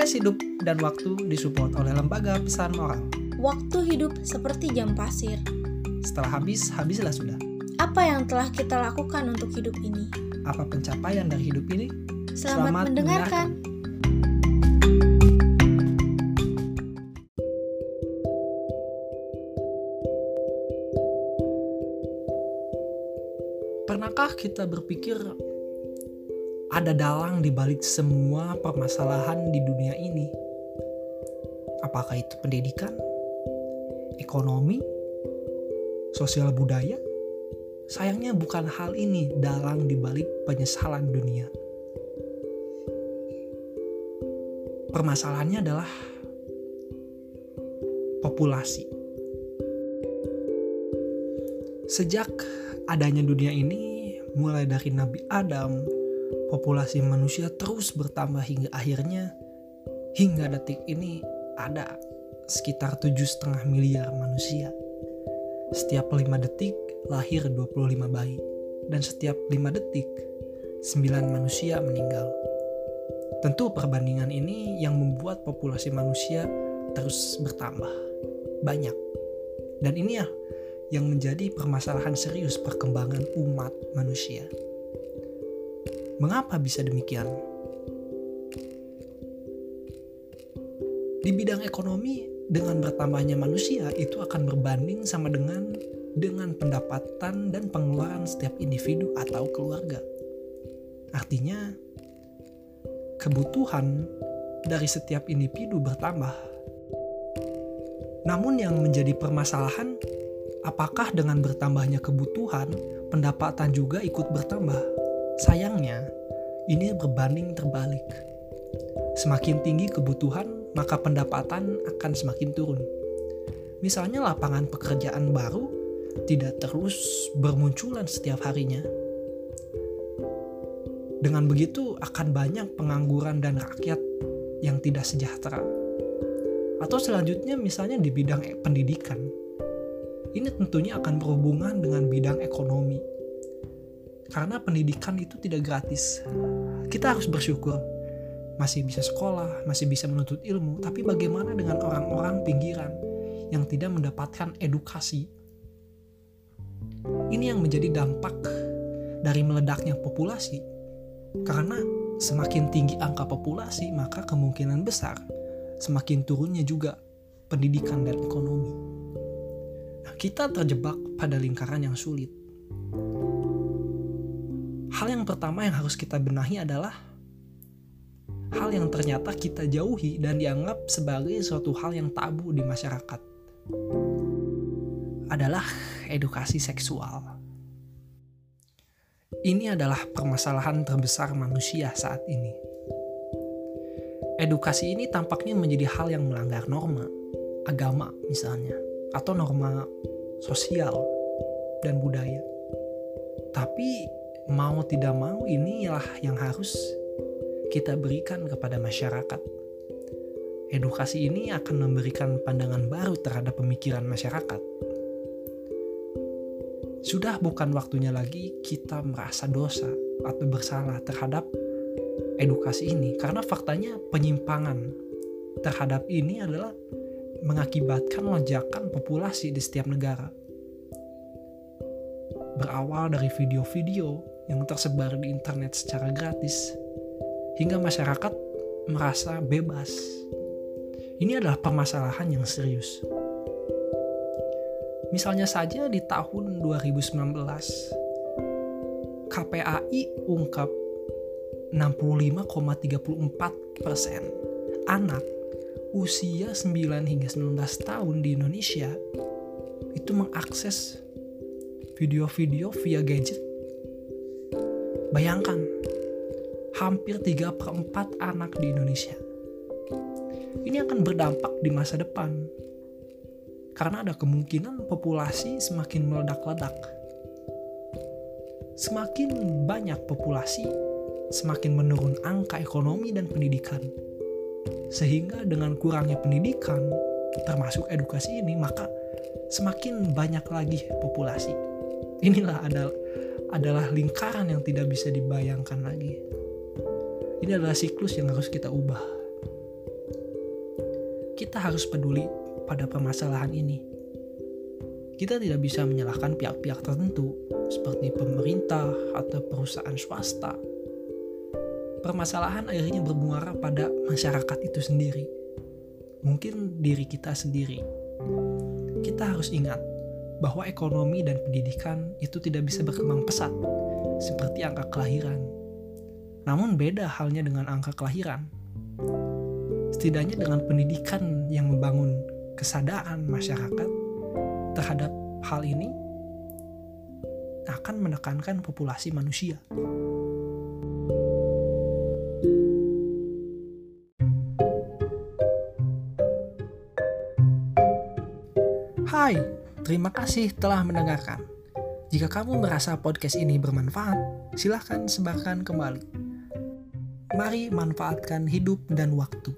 Podcast Hidup dan Waktu disupport oleh Lembaga Pesan Moral. Waktu hidup seperti jam pasir. Setelah habis, habislah sudah. Apa yang telah kita lakukan untuk hidup ini? Apa pencapaian dari hidup ini? Selamat, mendengarkan. Pernahkah kita berpikir ada dalang di balik semua permasalahan di dunia ini? Apakah itu pendidikan, ekonomi, sosial budaya? Sayangnya bukan hal ini dalang di balik penyesalan dunia. Permasalahannya adalah populasi. Sejak adanya dunia ini, mulai dari Nabi Adam, populasi manusia terus bertambah hingga akhirnya hingga detik ini ada sekitar tujuh setengah miliar manusia. Setiap lima detik lahir 25 bayi dan setiap lima detik 9 manusia meninggal. Tentu perbandingan ini yang membuat populasi manusia terus bertambah banyak. Dan ini ya yang menjadi permasalahan serius perkembangan umat manusia. Mengapa bisa demikian? Di bidang ekonomi, dengan bertambahnya manusia itu akan berbanding sama dengan dengan pendapatan dan pengeluaran setiap individu atau keluarga. Artinya, kebutuhan dari setiap individu bertambah. Namun yang menjadi permasalahan apakah dengan bertambahnya kebutuhan, pendapatan juga ikut bertambah? Sayangnya, ini berbanding terbalik. Semakin tinggi kebutuhan, maka pendapatan akan semakin turun. Misalnya lapangan pekerjaan baru tidak terus bermunculan setiap harinya. Dengan begitu akan banyak pengangguran dan rakyat yang tidak sejahtera. Atau selanjutnya misalnya di bidang pendidikan ini tentunya akan berhubungan dengan bidang ekonomi. Karena pendidikan itu tidak gratis. Kita harus bersyukur masih bisa sekolah, masih bisa menuntut ilmu, tapi bagaimana dengan orang-orang pinggiran yang tidak mendapatkan edukasi? Ini yang menjadi dampak dari meledaknya populasi. Karena semakin tinggi angka populasi, maka kemungkinan besar semakin turunnya juga pendidikan dan ekonomi kita terjebak pada lingkaran yang sulit. Hal yang pertama yang harus kita benahi adalah hal yang ternyata kita jauhi dan dianggap sebagai suatu hal yang tabu di masyarakat. Adalah edukasi seksual. Ini adalah permasalahan terbesar manusia saat ini. Edukasi ini tampaknya menjadi hal yang melanggar norma, agama misalnya, atau norma sosial dan budaya. Tapi mau tidak mau inilah yang harus kita berikan kepada masyarakat. Edukasi ini akan memberikan pandangan baru terhadap pemikiran masyarakat. Sudah bukan waktunya lagi kita merasa dosa atau bersalah terhadap edukasi ini karena faktanya penyimpangan terhadap ini adalah mengakibatkan lonjakan populasi di setiap negara. Berawal dari video-video yang tersebar di internet secara gratis, hingga masyarakat merasa bebas. Ini adalah permasalahan yang serius. Misalnya saja di tahun 2019, KPAI ungkap 65,34 persen anak usia 9 hingga 19 tahun di Indonesia itu mengakses video-video via gadget. Bayangkan, hampir 3 per 4 anak di Indonesia. Ini akan berdampak di masa depan. Karena ada kemungkinan populasi semakin meledak-ledak. Semakin banyak populasi, semakin menurun angka ekonomi dan pendidikan sehingga dengan kurangnya pendidikan, termasuk edukasi ini, maka semakin banyak lagi populasi. Inilah adalah adalah lingkaran yang tidak bisa dibayangkan lagi. Ini adalah siklus yang harus kita ubah. kita harus peduli pada permasalahan ini. Kita tidak bisa menyalahkan pihak-pihak tertentu, seperti pemerintah atau perusahaan swasta. Permasalahan akhirnya bermuara pada masyarakat itu sendiri. Mungkin diri kita sendiri. Kita harus ingat bahwa ekonomi dan pendidikan itu tidak bisa berkembang pesat, seperti angka kelahiran. Namun beda halnya dengan angka kelahiran. Setidaknya dengan pendidikan yang membangun kesadaran masyarakat terhadap hal ini akan menekankan populasi manusia. Hai, terima kasih telah mendengarkan. Jika kamu merasa podcast ini bermanfaat, silahkan sebarkan kembali. Mari manfaatkan hidup dan waktu.